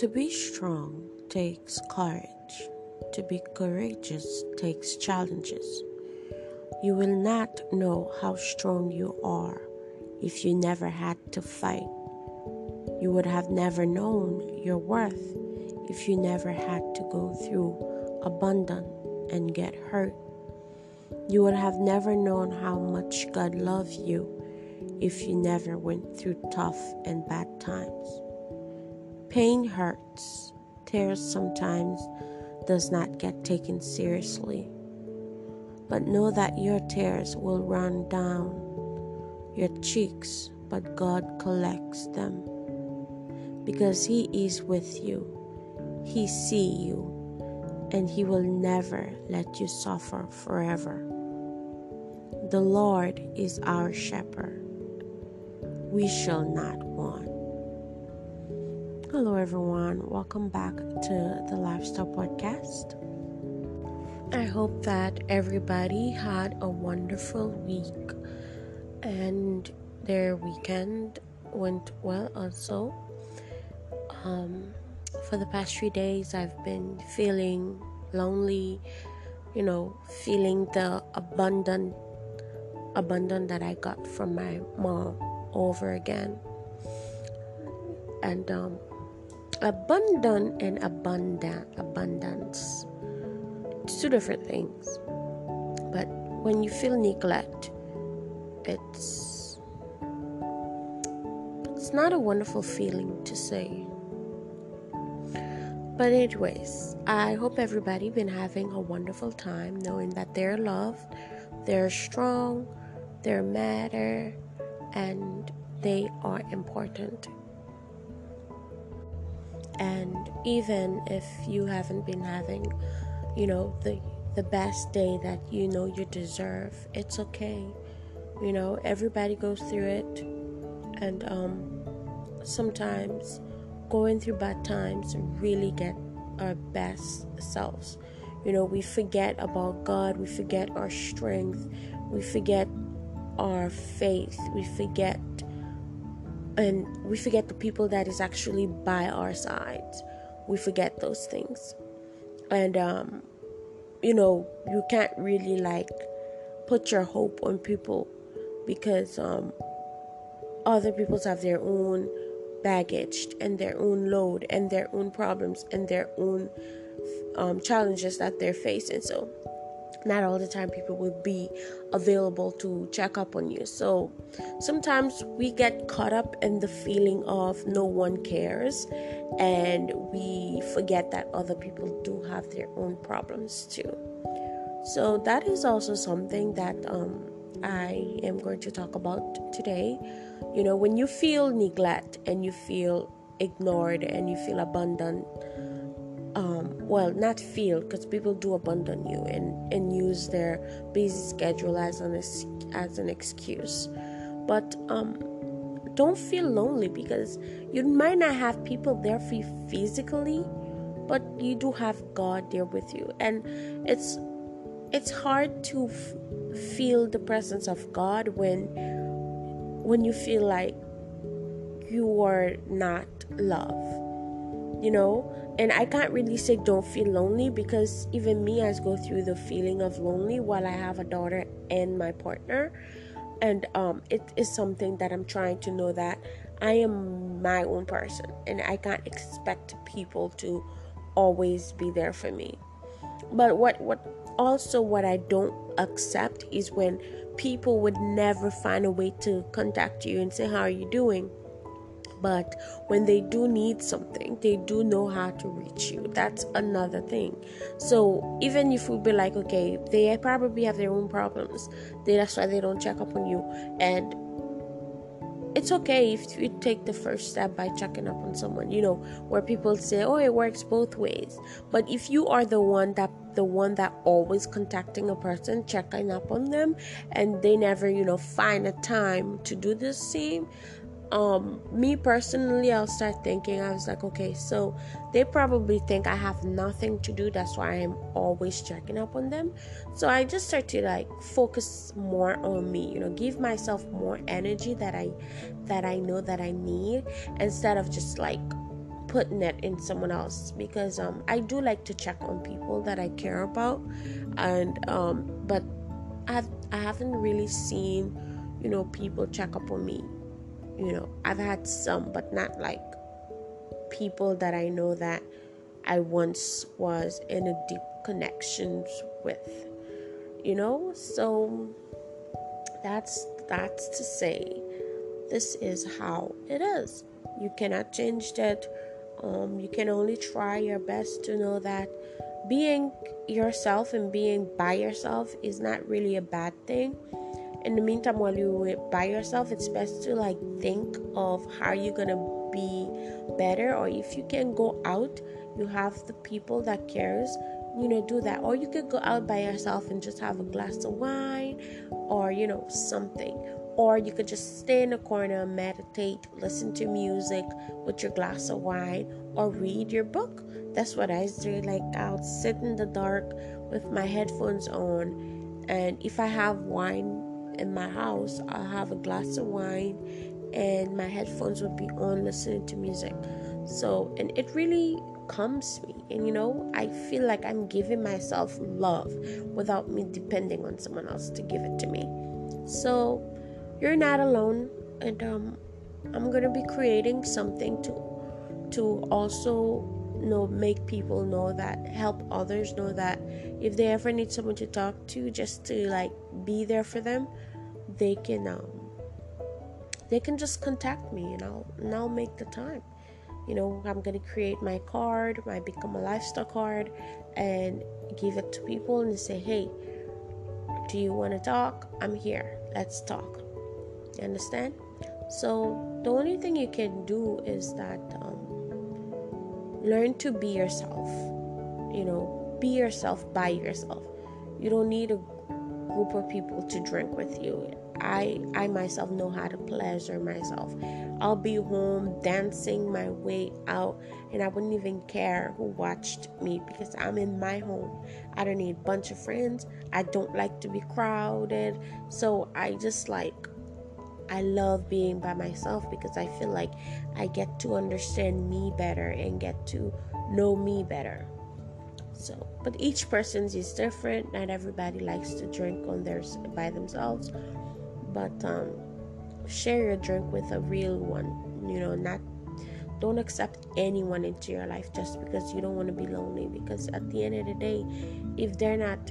To be strong takes courage. To be courageous takes challenges. You will not know how strong you are if you never had to fight. You would have never known your worth if you never had to go through abundant and get hurt. You would have never known how much God loves you if you never went through tough and bad times. Pain hurts, tears sometimes does not get taken seriously. But know that your tears will run down your cheeks, but God collects them. Because He is with you, He see you, and He will never let you suffer forever. The Lord is our shepherd. We shall not want. Hello, everyone. Welcome back to the Lifestyle Podcast. I hope that everybody had a wonderful week and their weekend went well also. Um, for the past three days, I've been feeling lonely, you know, feeling the abundant, abundant that I got from my mom over again. And um, abundant and abundant abundance. It's two different things. But when you feel neglect it's it's not a wonderful feeling to say. But anyways i hope everybody been having a wonderful time knowing that they're loved they're strong they're matter and they are important and even if you haven't been having you know the the best day that you know you deserve it's okay. You know everybody goes through it. And um sometimes going through bad times really get our best selves. You know we forget about god we forget our strength we forget our faith we forget and we forget the people that is actually by our sides. We forget those things. And um you know you can't really like put your hope on people because um other people have their own baggage and their own load and their own problems and their own um, challenges that they're facing. So not all the time people will be available to check up on you. So sometimes we get caught up in the feeling of no one cares and we forget that other people do have their own problems too. So that is also something that um, I am going to talk about today. You know, when you feel neglect and you feel ignored and you feel abandoned um, well, not feel because people do abandon you and, and use their busy schedule as an as an excuse. But um, don't feel lonely because you might not have people there for you physically, but you do have God there with you, and it's it's hard to f- feel the presence of God when when you feel like you are not loved you know and i can't really say don't feel lonely because even me i go through the feeling of lonely while i have a daughter and my partner. And um, it is something that i'm trying to know that i am my own person and i can't expect people to always be there for me. But what what also what i don't accept is when people would never find a way to contact you and say how are you doing but when they do need something they do know how to reach you. That's another thing. So even if we be like okay they probably have their own problems. They, that's why they don't check up on you. And it's okay if you take the first step by checking up on someone you know where people say oh it works both ways. But if you are the one that the one that always contacting a person checking up on them and they never you know find a time to do the same um me personally i'll start thinking i was like okay so they probably think i have nothing to do that's why i'm always checking up on them so i just start to like focus more on me you know give myself more energy that i that i know that i need instead of just like putting it in someone else because um, I do like to check on people that I care about, and um, but I've I haven't really seen, you know, people check up on me. You know, I've had some, but not like people that I know that I once was in a deep connections with. You know, so that's that's to say this is how it is. You cannot change that. Um, you can only try your best to know that being yourself and being by yourself is not really a bad thing. In the meantime, while you're by yourself, it's best to like think of how you're gonna be better, or if you can go out, you have the people that cares you know do that. Or you could go out by yourself and just have a glass of wine or you know something. Or you could just stay in a corner meditate listen to music with your glass of wine or read your book. That's what i do. Like i'll sit in the dark with my headphones on and if i have wine in my house i'll have a glass of wine and my headphones would be on listening to music. So and it really calms me. And you know i feel like i'm giving myself love without me depending on someone else to give it to me. So you're not alone. And um, i'm gonna be creating something to to also know make people know that help others know that if they ever need someone to talk to just to like be there for them they can um they can just contact me and I'll and I'll make the time. You know i'm to create my card my become a lifestyle card and give it to people and say hey do you want to talk? I'm here. Let's talk. You understand? So the only thing you can do is that um, learn to be yourself. You know be yourself by yourself. You don't need a group of people to drink with you I I myself know how to pleasure myself. I'll be home dancing my way out and I wouldn't even care who watched me because I'm in my home. I don't need a bunch of friends. I don't like to be crowded. So I just like I love being by myself because I feel like I get to understand me better and get to know me better. So, but each person's is different. Not everybody likes to drink on theirs by themselves but um, share your drink with a real one you know not don't accept anyone into your life just because you don't want to be lonely because at the end of the day if they're not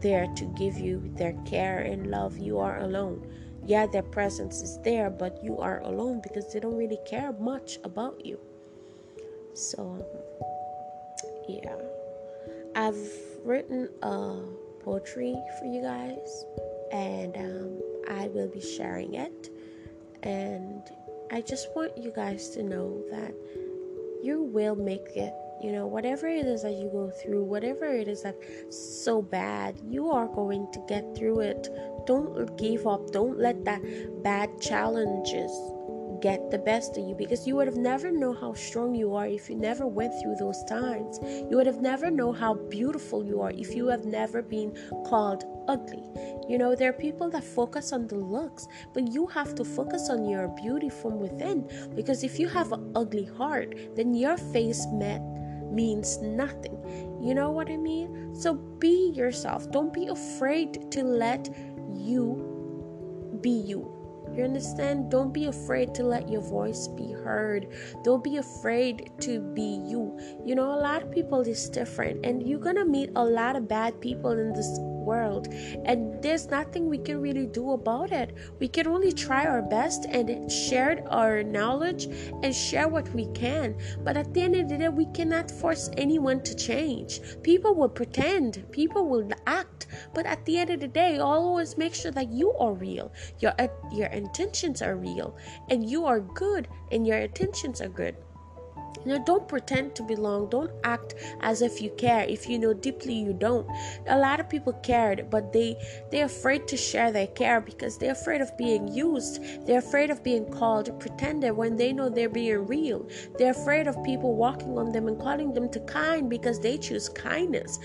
there to give you their care and love you are alone. Yeah their presence is there but you are alone because they don't really care much about you. So yeah. I've written a poetry for you guys and um, I will be sharing it. And I just want you guys to know that you will make it. You know, whatever it is that you go through, whatever it is that's so bad, you are going to get through it. Don't give up. Don't let that bad challenges get the best of you because you would have never know how strong you are if you never went through those times. You would have never know how beautiful you are if you have never been called ugly. You know, there are people that focus on the looks, but you have to focus on your beauty from within because if you have an ugly heart, then your face met means nothing. You know what I mean? So be yourself. Don't be afraid to let you be you you understand? Don't be afraid to let your voice be heard. Don't be afraid to be you. You know, a lot of people is different, and you're gonna meet a lot of bad people in this world, and there's nothing we can really do about it. We can only try our best and share our knowledge and share what we can. But at the end of the day, we cannot force anyone to change. People will pretend, people will act, but at the end of the day, always make sure that you are real. Your your intentions are real, and you are good, and your intentions are good. You know, don't pretend to belong. Don't act as if you care if you know deeply you don't. A lot of people cared, but they they're afraid to share their care because they're afraid of being used. They're afraid of being called pretender when they know they're being real. They're afraid of people walking on them and calling them to kind because they choose kindness.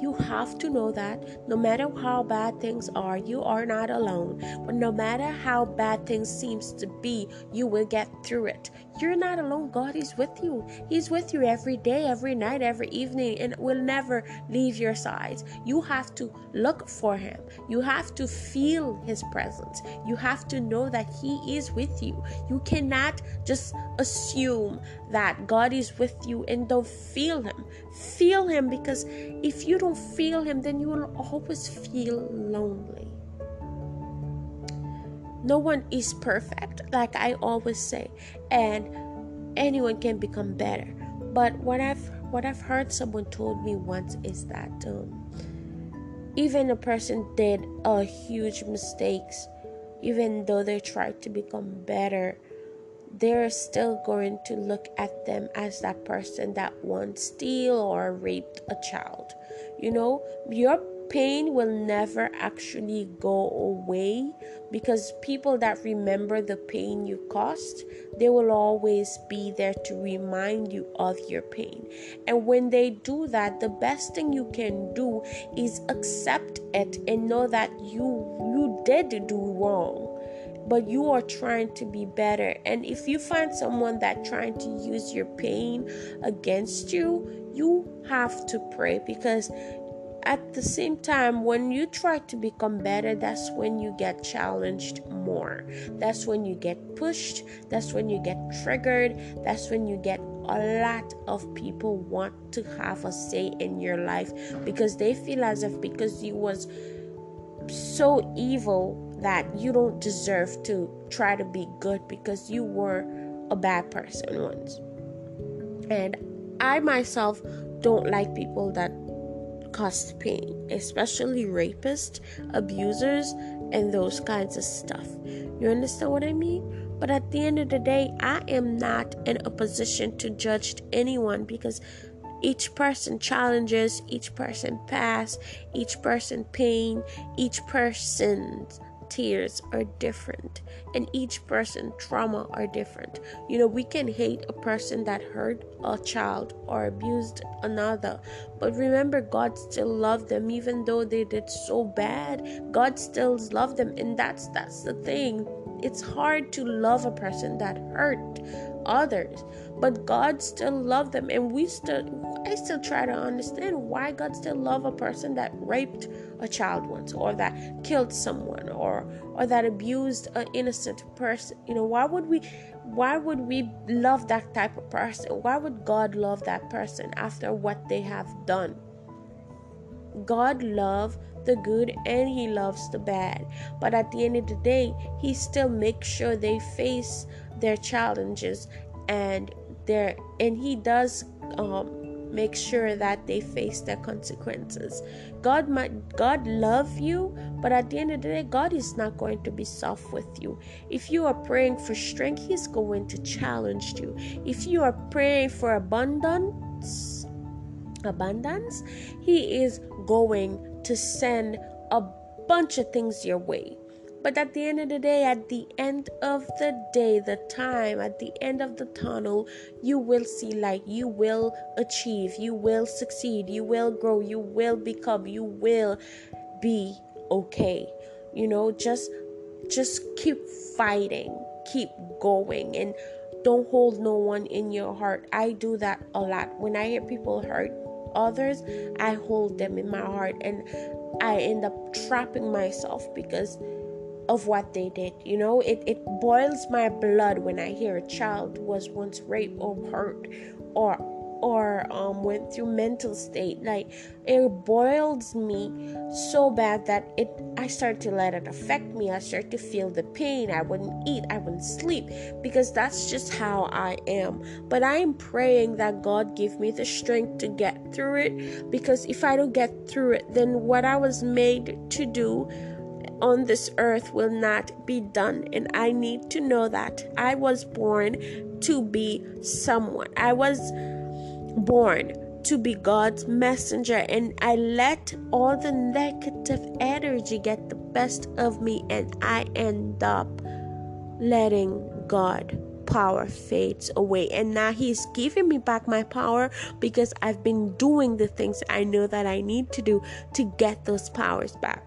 You have to know that no matter how bad things are, you are not alone. But no matter how bad things seems to be, you will get through it. You're not alone. God is with you. He's with you every day, every night, every evening, and will never leave your side. You have to look for Him. You have to feel His presence. You have to know that He is with you. You cannot just assume that God is with you and don't feel Him. Feel Him because if you don't feel Him, then you will always feel lonely. No one is perfect, like I always say, and anyone can become better. But what I've what I've heard someone told me once is that um, even a person did a huge mistakes, even though they tried to become better, they're still going to look at them as that person that once steal or raped a child. You know, your pain will never actually go away because people that remember the pain you caused they will always be there to remind you of your pain and when they do that the best thing you can do is accept it and know that you you did do wrong but you are trying to be better. And if you find someone that trying to use your pain against you, you have to pray because at the same time when you try to become better that's when you get challenged more. That's when you get pushed. That's when you get triggered. That's when you get a lot of people want to have a say in your life because they feel as if because you was so evil that you don't deserve to try to be good because you were a bad person once. And I myself don't like people that cause pain, especially rapists, abusers, and those kinds of stuff. You understand what I mean? But at the end of the day, I am not in a position to judge anyone because each person challenges, each person pass, each person pain, each person's tears are different and each person trauma are different. You know we can hate a person that hurt a child or abused another but remember god still loved them. Even though they did so bad god still loved them. And that's that's the thing. It's hard to love a person that hurt others but god still loved them. And we still i still try to understand why god still love a person that raped a child once or that killed someone or or that abused an innocent person. You know why would we why would we love that type of person? Why would god love that person after what they have done? God love the good and he loves the bad. But at the end of the day he still makes sure they face their challenges and their and he does um make sure that they face their consequences. God might God love you, but at the end of the day, God is not going to be soft with you. If you are praying for strength, He's going to challenge you. If you are praying for abundance, abundance, He is going to send a bunch of things your way. But at the end of the day, at the end of the day, the time, at the end of the tunnel, you will see light. You will achieve. You will succeed. You will grow. You will become. You will be okay. You know, just just keep fighting. Keep going and don't hold no one in your heart. I do that a lot. When I hear people hurt others, I hold them in my heart and I end up trapping myself because of what they did. You know, it, it boils my blood when I hear a child was once raped or hurt or or um, went through mental state. Like it boils me so bad that it i start to let it affect me. I start to feel the pain. I wouldn't eat. I wouldn't sleep because that's just how i am. But i am praying that god give me the strength to get through it because if i don't get through it then what i was made to do on this earth will not be done. And I need to know that I was born to be someone. I was born to be God's messenger, and I let all the negative energy get the best of me, and I end up letting God power fades away. And now He's giving me back my power because I've been doing the things I know that I need to do to get those powers back.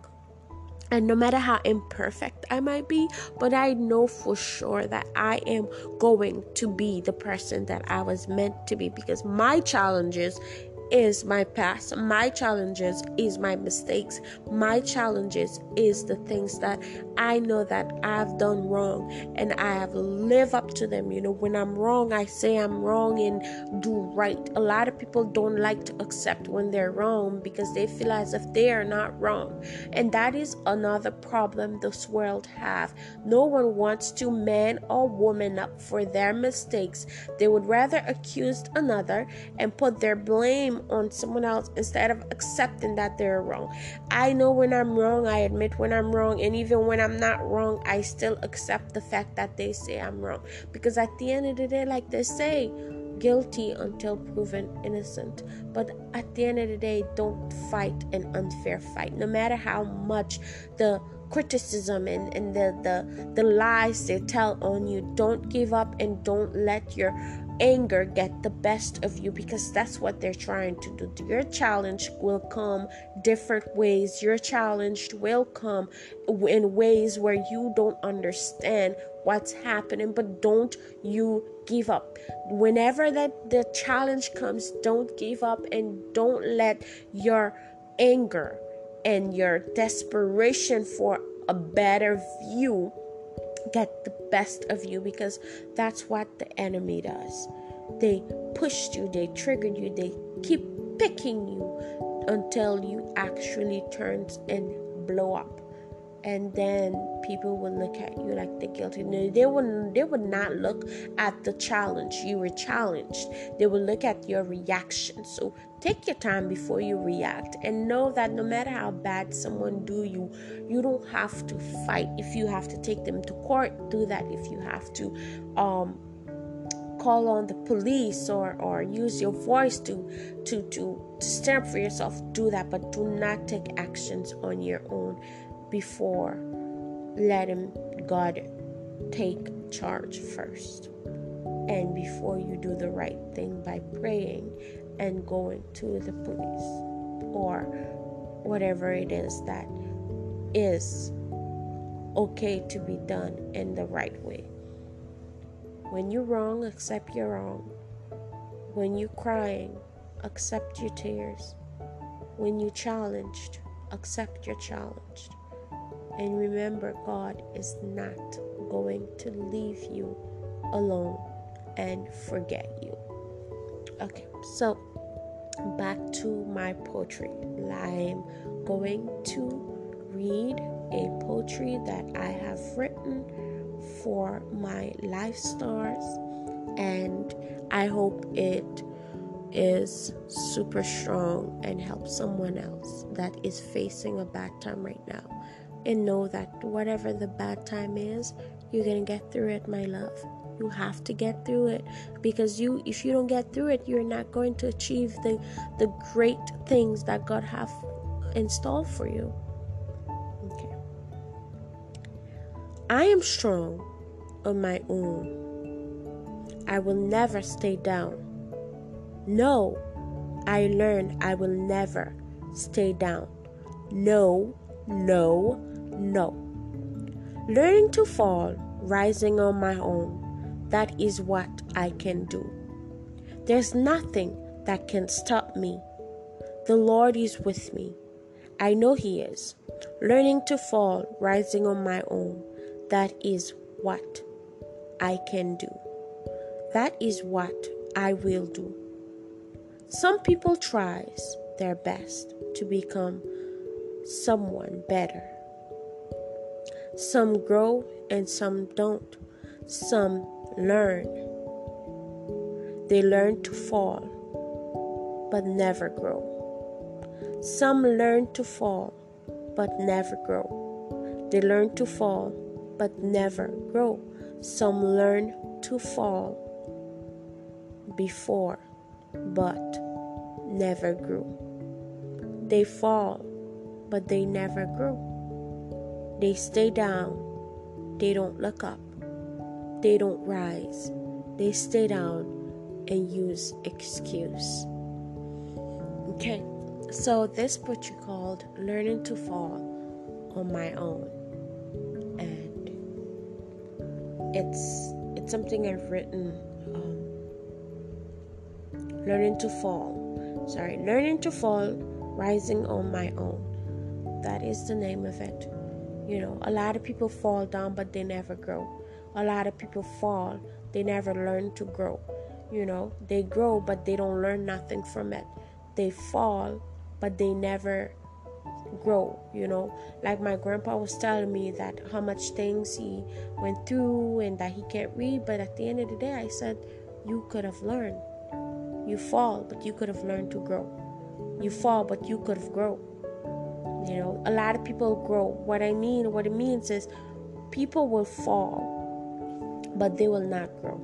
And no matter how imperfect I might be, but I know for sure that I am going to be the person that I was meant to be because my challenges is my past. My challenges is my mistakes. My challenges is the things that I know that I've done wrong and I have lived up to them. You know, when I'm wrong, I say I'm wrong and do right. A lot of people don't like to accept when they're wrong because they feel as if they are not wrong. And that is another problem this world have. No one wants to man or woman up for their mistakes. They would rather accuse another and put their blame on someone else instead of accepting that they're wrong. I know when I'm wrong, I admit when I'm wrong, and even when I'm not wrong, I still accept the fact that they say I'm wrong. Because at the end of the day, like they say, guilty until proven innocent. But at the end of the day, don't fight an unfair fight. No matter how much the criticism and, and the, the the lies they tell on you, don't give up and don't let your anger get the best of you because that's what they're trying to do. Your challenge will come different ways. Your challenge will come in ways where you don't understand what's happening, but don't you give up. Whenever that the challenge comes, don't give up and don't let your anger and your desperation for a better view get the best of you because that's what the enemy does. They pushed you, they triggered you, they keep picking you until you actually turns and blow up. And then people will look at you like the guilty. No, they would they would not look at the challenge. You were challenged. They will look at your reaction. So take your time before you react and know that no matter how bad someone do you you don't have to fight if you have to take them to court do that if you have to um call on the police or or use your voice to to to, to stand up for yourself do that but do not take actions on your own before letting god take charge first and before you do the right thing by praying and going to the police or whatever it is that is okay to be done in the right way. When you're wrong, accept you're wrong. When you're crying, accept your tears. When you're challenged, accept you're challenged. And remember, God is not going to leave you alone and forget you. Okay, so back to my poetry. I'm going to read a poetry that I have written for my life stars, and I hope it is super strong and helps someone else that is facing a bad time right now. And know that whatever the bad time is, you're gonna get through it, my love. You have to get through it because you if you don't get through it, you're not going to achieve the the great things that God have installed for you. Okay. I am strong on my own. I will never stay down. No, I learned I will never stay down. No, no, no. Learning to fall, rising on my own. That is what I can do. There's nothing that can stop me. The Lord is with me. I know He is. Learning to fall, rising on my own. That is what I can do. That is what I will do. Some people tries their best to become someone better. Some grow and some don't. Some learn. They learn to fall, but never grow. Some learn to fall, but never grow. They learn to fall, but never grow. Some learn to fall before, but never grew. They fall, but they never grow. They stay down, they don't look up. they don't rise. They stay down and use excuse. Okay, so this book you called Learning to Fall on My Own. And it's it's something I've written um, Learning to Fall. Sorry, Learning to Fall, Rising on My Own. That is the name of it. You know, a lot of people fall down, but they never grow. A lot of people fall, they never learn to grow. You know, they grow, but they don't learn nothing from it. They fall, but they never grow you know like my grandpa was telling me that how much things he went through and that he can't read but at the end of the day i said you could have learned you fall but you could have learned to grow you fall but you could have grown you know, a lot of people grow. What I mean, what it means is people will fall, but they will not grow.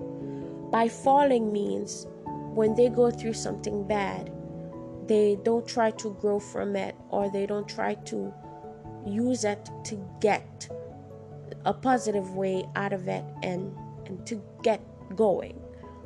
By falling means when they go through something bad, they don't try to grow from it or they don't try to use it to get a positive way out of it and and to get going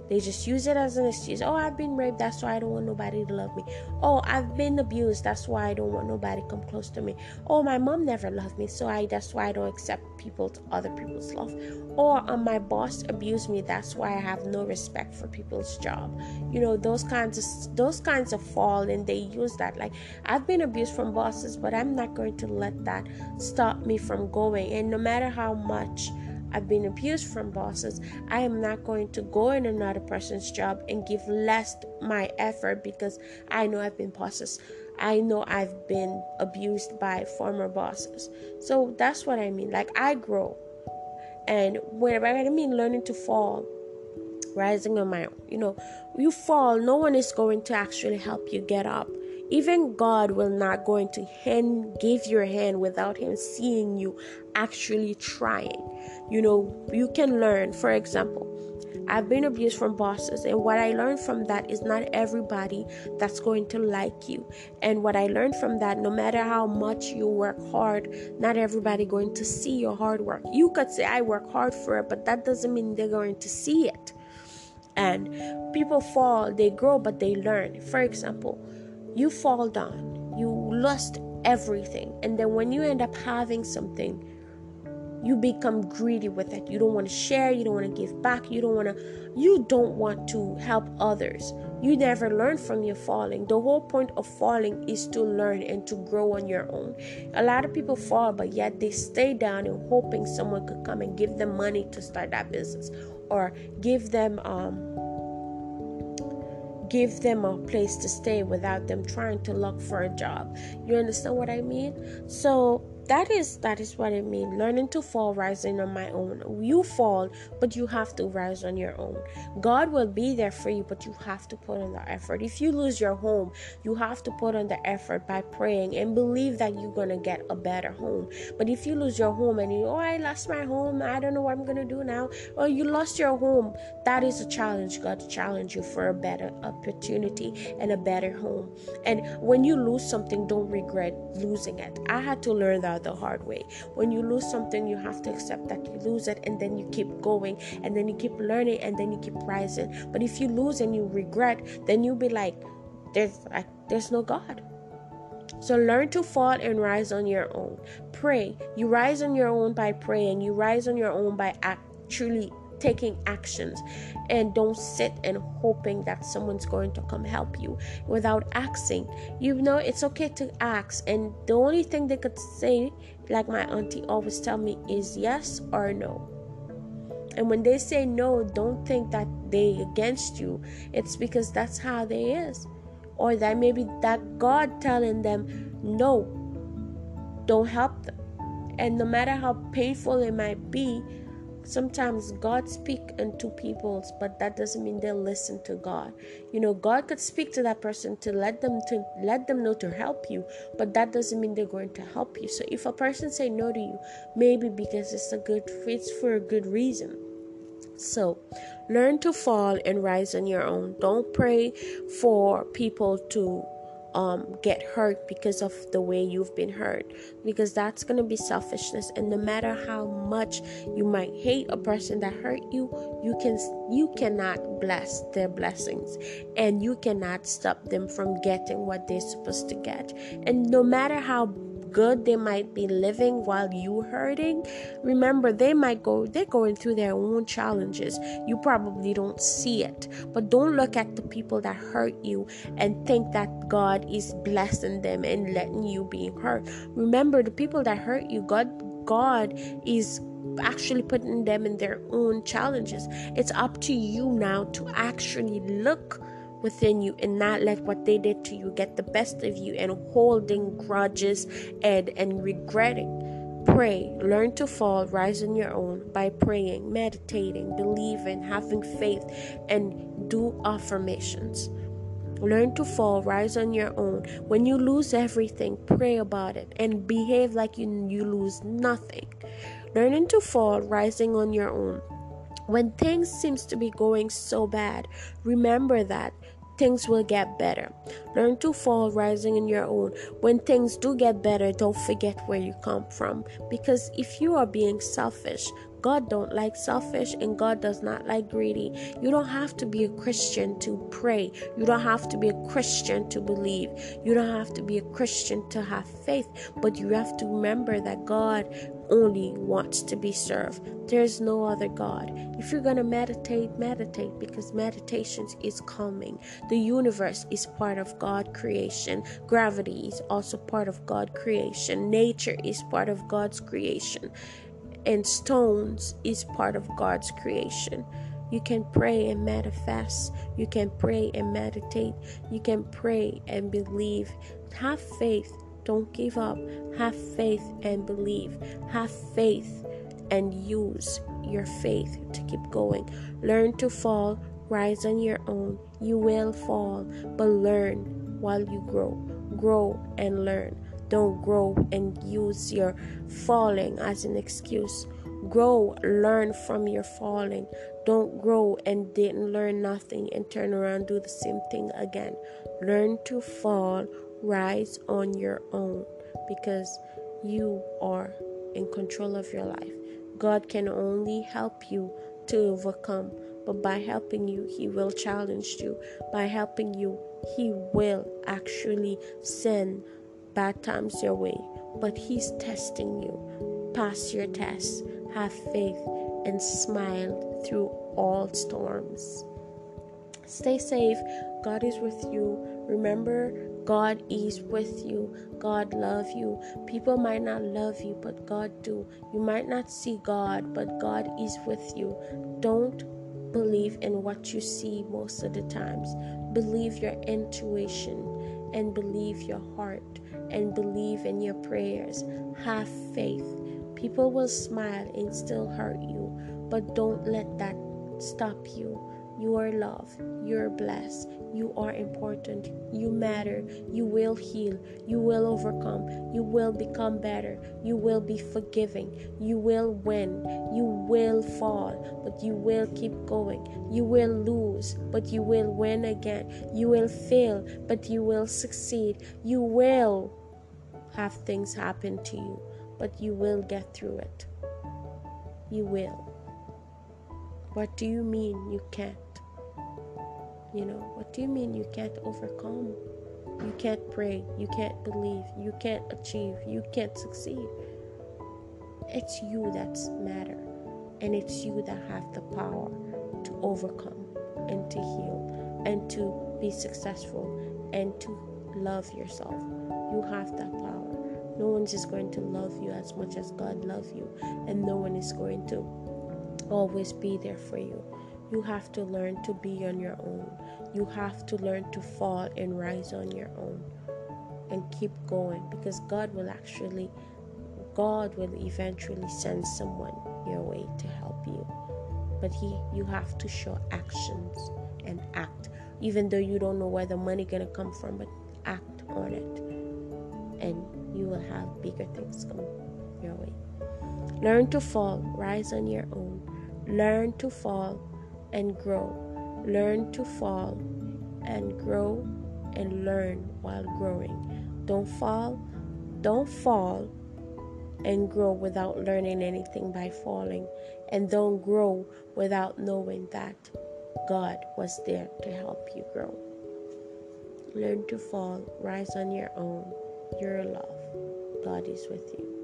they just use it as an excuse. Oh, I've been raped. That's why I don't want nobody to love me. Oh, I've been abused. That's why I don't want nobody to come close to me. Oh, my mom never loved me, so I that's why I don't accept people other people's love. Or um, my boss abused me. That's why I have no respect for people's job. You know those kinds of those kinds of fall, and they use that. Like I've been abused from bosses, but I'm not going to let that stop me from going. And no matter how much I've been abused from bosses. I am not going to go in another person's job and give less my effort because I know I've been bosses. I know I've been abused by former bosses. So that's what I mean. Like I grow. And whenever I mean learning to fall, rising on my own, you know, you fall, no one is going to actually help you get up even God will not going to hand give your hand without him seeing you actually trying. You know, you can learn, for example, I've been abused from bosses, and what I learned from that is not everybody that's going to like you. And what I learned from that, no matter how much you work hard, not everybody going to see your hard work. You could say I work hard for it, but that doesn't mean they're going to see it. And people fall, they grow, but they learn. For example, you fall down, you lost everything, and then when you end up having something, you become greedy with it. You don't want to share, you don't want to give back, you don't want to you don't want to help others. You never learn from your falling. The whole point of falling is to learn and to grow on your own. A lot of people fall, but yet they stay down and hoping someone could come and give them money to start that business or give them um give them a place to stay without them trying to look for a job. You understand what I mean? So that is that is what it means Learning to fall, rising on my own. You fall, but you have to rise on your own. God will be there for you, but you have to put in the effort. If you lose your home, you have to put in the effort by praying and believe that you're gonna get a better home. But if you lose your home and you oh I lost my home, I don't know what I'm gonna do now, or you lost your home, that is a challenge. God challenge you for a better opportunity and a better home. And when you lose something, don't regret losing it. I had to learn that the hard way. When you lose something, you have to accept that you lose it and then you keep going and then you keep learning and then you keep rising. But if you lose and you regret, then you'll be like, there's like there's no God. So learn to fall and rise on your own. Pray. You rise on your own by praying. You rise on your own by actually taking actions and don't sit and hoping that someone's going to come help you without asking. You know it's okay to ask. And the only thing they could say like my auntie always tell me is yes or no. And when they say no don't think that they against you. It's because that's how they is. Or that maybe that god telling them no don't help them. And no matter how painful it might be sometimes God speak into people's, but that doesn't mean they'll listen to God. You know, God could speak to that person to let them to let them know to help you, but that doesn't mean they're going to help you. So if a person say no to you, maybe because it's a good it's for a good reason. So, learn to fall and rise on your own. Don't pray for people to um, get hurt because of the way you've been hurt. Because that's going to be selfishness. And no matter how much you might hate a person that hurt you you can you cannot bless their blessings. And you cannot stop them from getting what they're supposed to get. And no matter how good they might be living while you hurting. Remember they might go they're going through their own challenges. You probably don't see it. But don't look at the people that hurt you and think that god is blessing them and letting you be hurt. Remember the people that hurt you god god is actually putting them in their own challenges. It's up to you now to actually look within you and not let what they did to you get the best of you and holding grudges and and regretting. Pray. Learn to fall. Rise on your own by praying meditating believing having faith and do affirmations. Learn to fall, rise on your own. When you lose everything, pray about it and behave like you, you lose nothing. Learning to fall, rising on your own. When things seems to be going so bad, remember that things will get better. Learn to fall rising in your own. When things do get better, don't forget where you come from because if you are being selfish, God don't like selfish and God does not like greedy. You don't have to be a Christian to pray. You don't have to be a Christian to believe. You don't have to be a Christian to have faith, but you have to remember that God only wants to be served. There's no other God. If you're going to meditate, meditate because meditation is calming. The universe is part of God creation. Gravity is also part of God creation. Nature is part of God's creation and stones is part of God's creation. You can pray and manifest. You can pray and meditate. You can pray and believe. Have faith. Don't give up. Have faith and believe. Have faith and use your faith to keep going. Learn to fall. Rise on your own. You will fall, but learn while you grow. Grow and learn. Don't grow and use your falling as an excuse. Grow, learn from your falling. Don't grow and didn't learn nothing and turn around do the same thing again. Learn to fall, rise on your own because you are in control of your life. God can only help you to overcome, but by helping you, He will challenge you. By helping you, He will actually send bad times your way, but He's testing you. Pass your test, have faith, and smile through all storms. Stay safe. God is with you. Remember, God is with you. God love you. People might not love you, but God do. You might not see God, but God is with you. Don't believe in what you see most of the times. Believe your intuition and believe your heart and believe in your prayers. Have faith. People will smile and still hurt you, but don't let that stop you. You are loved. You're blessed. You are important. You matter. You will heal. You will overcome. You will become better. You will be forgiving. You will win. You will fall, but you will keep going. You will lose, but you will win again. You will fail, but you will succeed. You will have things happen to you, but you will get through it. You will. What do you mean you can't? You know, what do you mean you can't overcome? You can't pray, you can't believe, you can't achieve, you can't succeed. It's you that's matter, and it's you that have the power to overcome and to heal and to be successful and to love yourself. You have that power. No one's just going to love you as much as God loves you, and no one is going to always be there for you. You have to learn to be on your own. You have to learn to fall and rise on your own and keep going because God will actually God will eventually send someone your way to help you. But he you have to show actions and act even though you don't know where the money to come from but act on it and you will have bigger things come your way. Learn to fall, rise on your own. Learn to fall and grow. Learn to fall and grow and learn while growing. Don't fall, don't fall and grow without learning anything by falling. And don't grow without knowing that God was there to help you grow. Learn to fall, rise on your own. You're loved. God is with you.